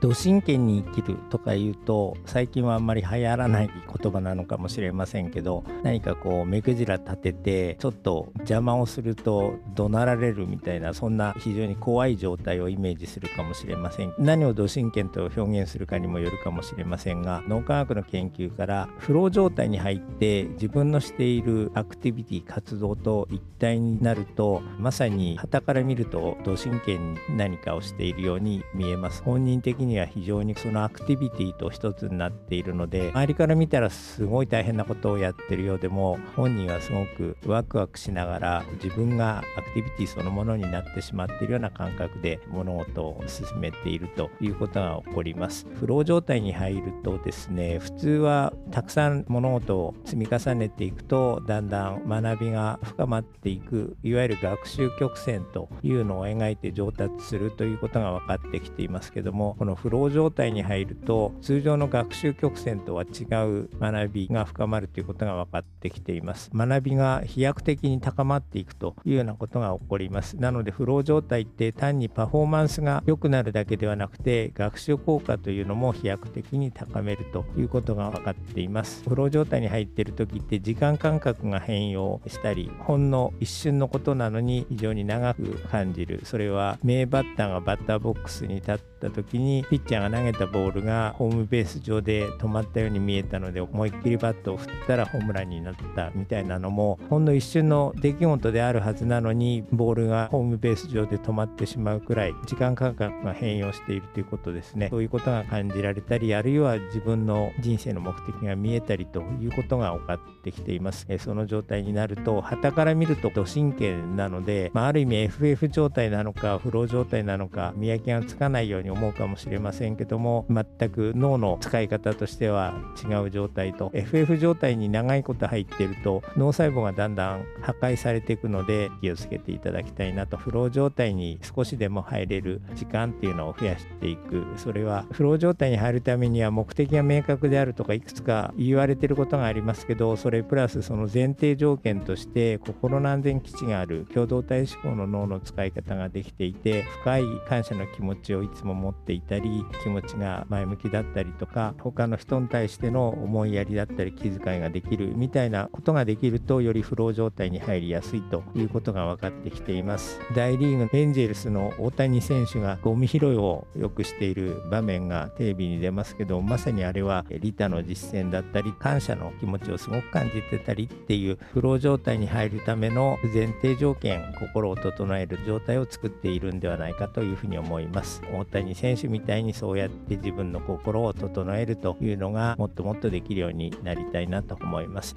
土神経に生きるとか言うと最近はあんまり流行らない言葉なのかもしれませんけど何かこう目くじら立ててちょっと邪魔をすると怒鳴られるみたいなそんな非常に怖い状態をイメージするかもしれません。何を土神経と表現するかにもよるかもしれませんが脳科学の研究からフロー状態に入って自分のしているアクティビティ活動と一体になるとまさに旗から見ると土神経に何かをしているように見えます。本人的にには非常にそのアクティビティと一つになっているので周りから見たらすごい大変なことをやってるようでも本人はすごくワクワクしながら自分がアクティビティそのものになってしまっているような感覚で物事を進めているということが起こります。フロー状態に入るとですね普通はたくさん物事を積み重ねていくとだんだん学びが深まっていくいわゆる学習曲線というのを描いて上達するということが分かってきていますけどもこのフロー状態に入ると通常の学習曲線とは違う学びが深まるということが分かってきています。学びが飛躍的に高まっていくというようなことが起こります。なのでフロー状態って単にパフォーマンスが良くなるだけではなくて学習効果というのも飛躍的に高めるということが分かっています。フロー状態に入っている時って時間感覚が変容したりほんの一瞬のことなのに非常に長く感じる。それは名バッターがバッターボックスに立った時にピッチャーが投げたボールがホームベース上で止まったように見えたので思いっきりバットを振ったらホームランになったみたいなのもほんの一瞬の出来事であるはずなのにボールがホームベース上で止まってしまうくらい時間感覚が変容しているということですね。そういうことが感じられたりあるいは自分の人生の目的が見えたりということが分かってきています。その状態になると旗から見ると土神経なので、まあ、ある意味 FF 状態なのかフロー状態なのか見分けがつかないように思うかもしれません。ませんけども全く脳の使い方としては違う状態と FF 状態に長いこと入ってると脳細胞がだんだん破壊されていくので気をつけていただきたいなと。フロー状態に少しでも入れる時間っていうのを増やしていく。それはフロー状態に入るためには目的が明確であるとかいくつか言われてることがありますけどそれプラスその前提条件として心の安全基地がある共同体思考の脳の使い方ができていて深い感謝の気持ちをいつも持っていたり気持ちが前向きだったりとか他の人に対しての思いやりだったり気遣いができるみたいなことができるとよりフロー状態に入りやすいということが分かってきています。大リーグエンジェルスの大谷選手がゴミ拾いをよくしている場面がテレビに出ますけどまさにあれは利他の実践だったり感謝の気持ちをすごく感じてたりっていうフロー状態に入るための前提条件心を整える状態を作っているんではないかというふうに思います。大谷選手みたいにそうやって自分の心を整えるというのがもっともっとできるようになりたいなと思います。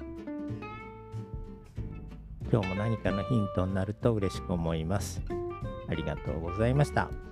今日も何かのヒントになると嬉しく思います。ありがとうございました。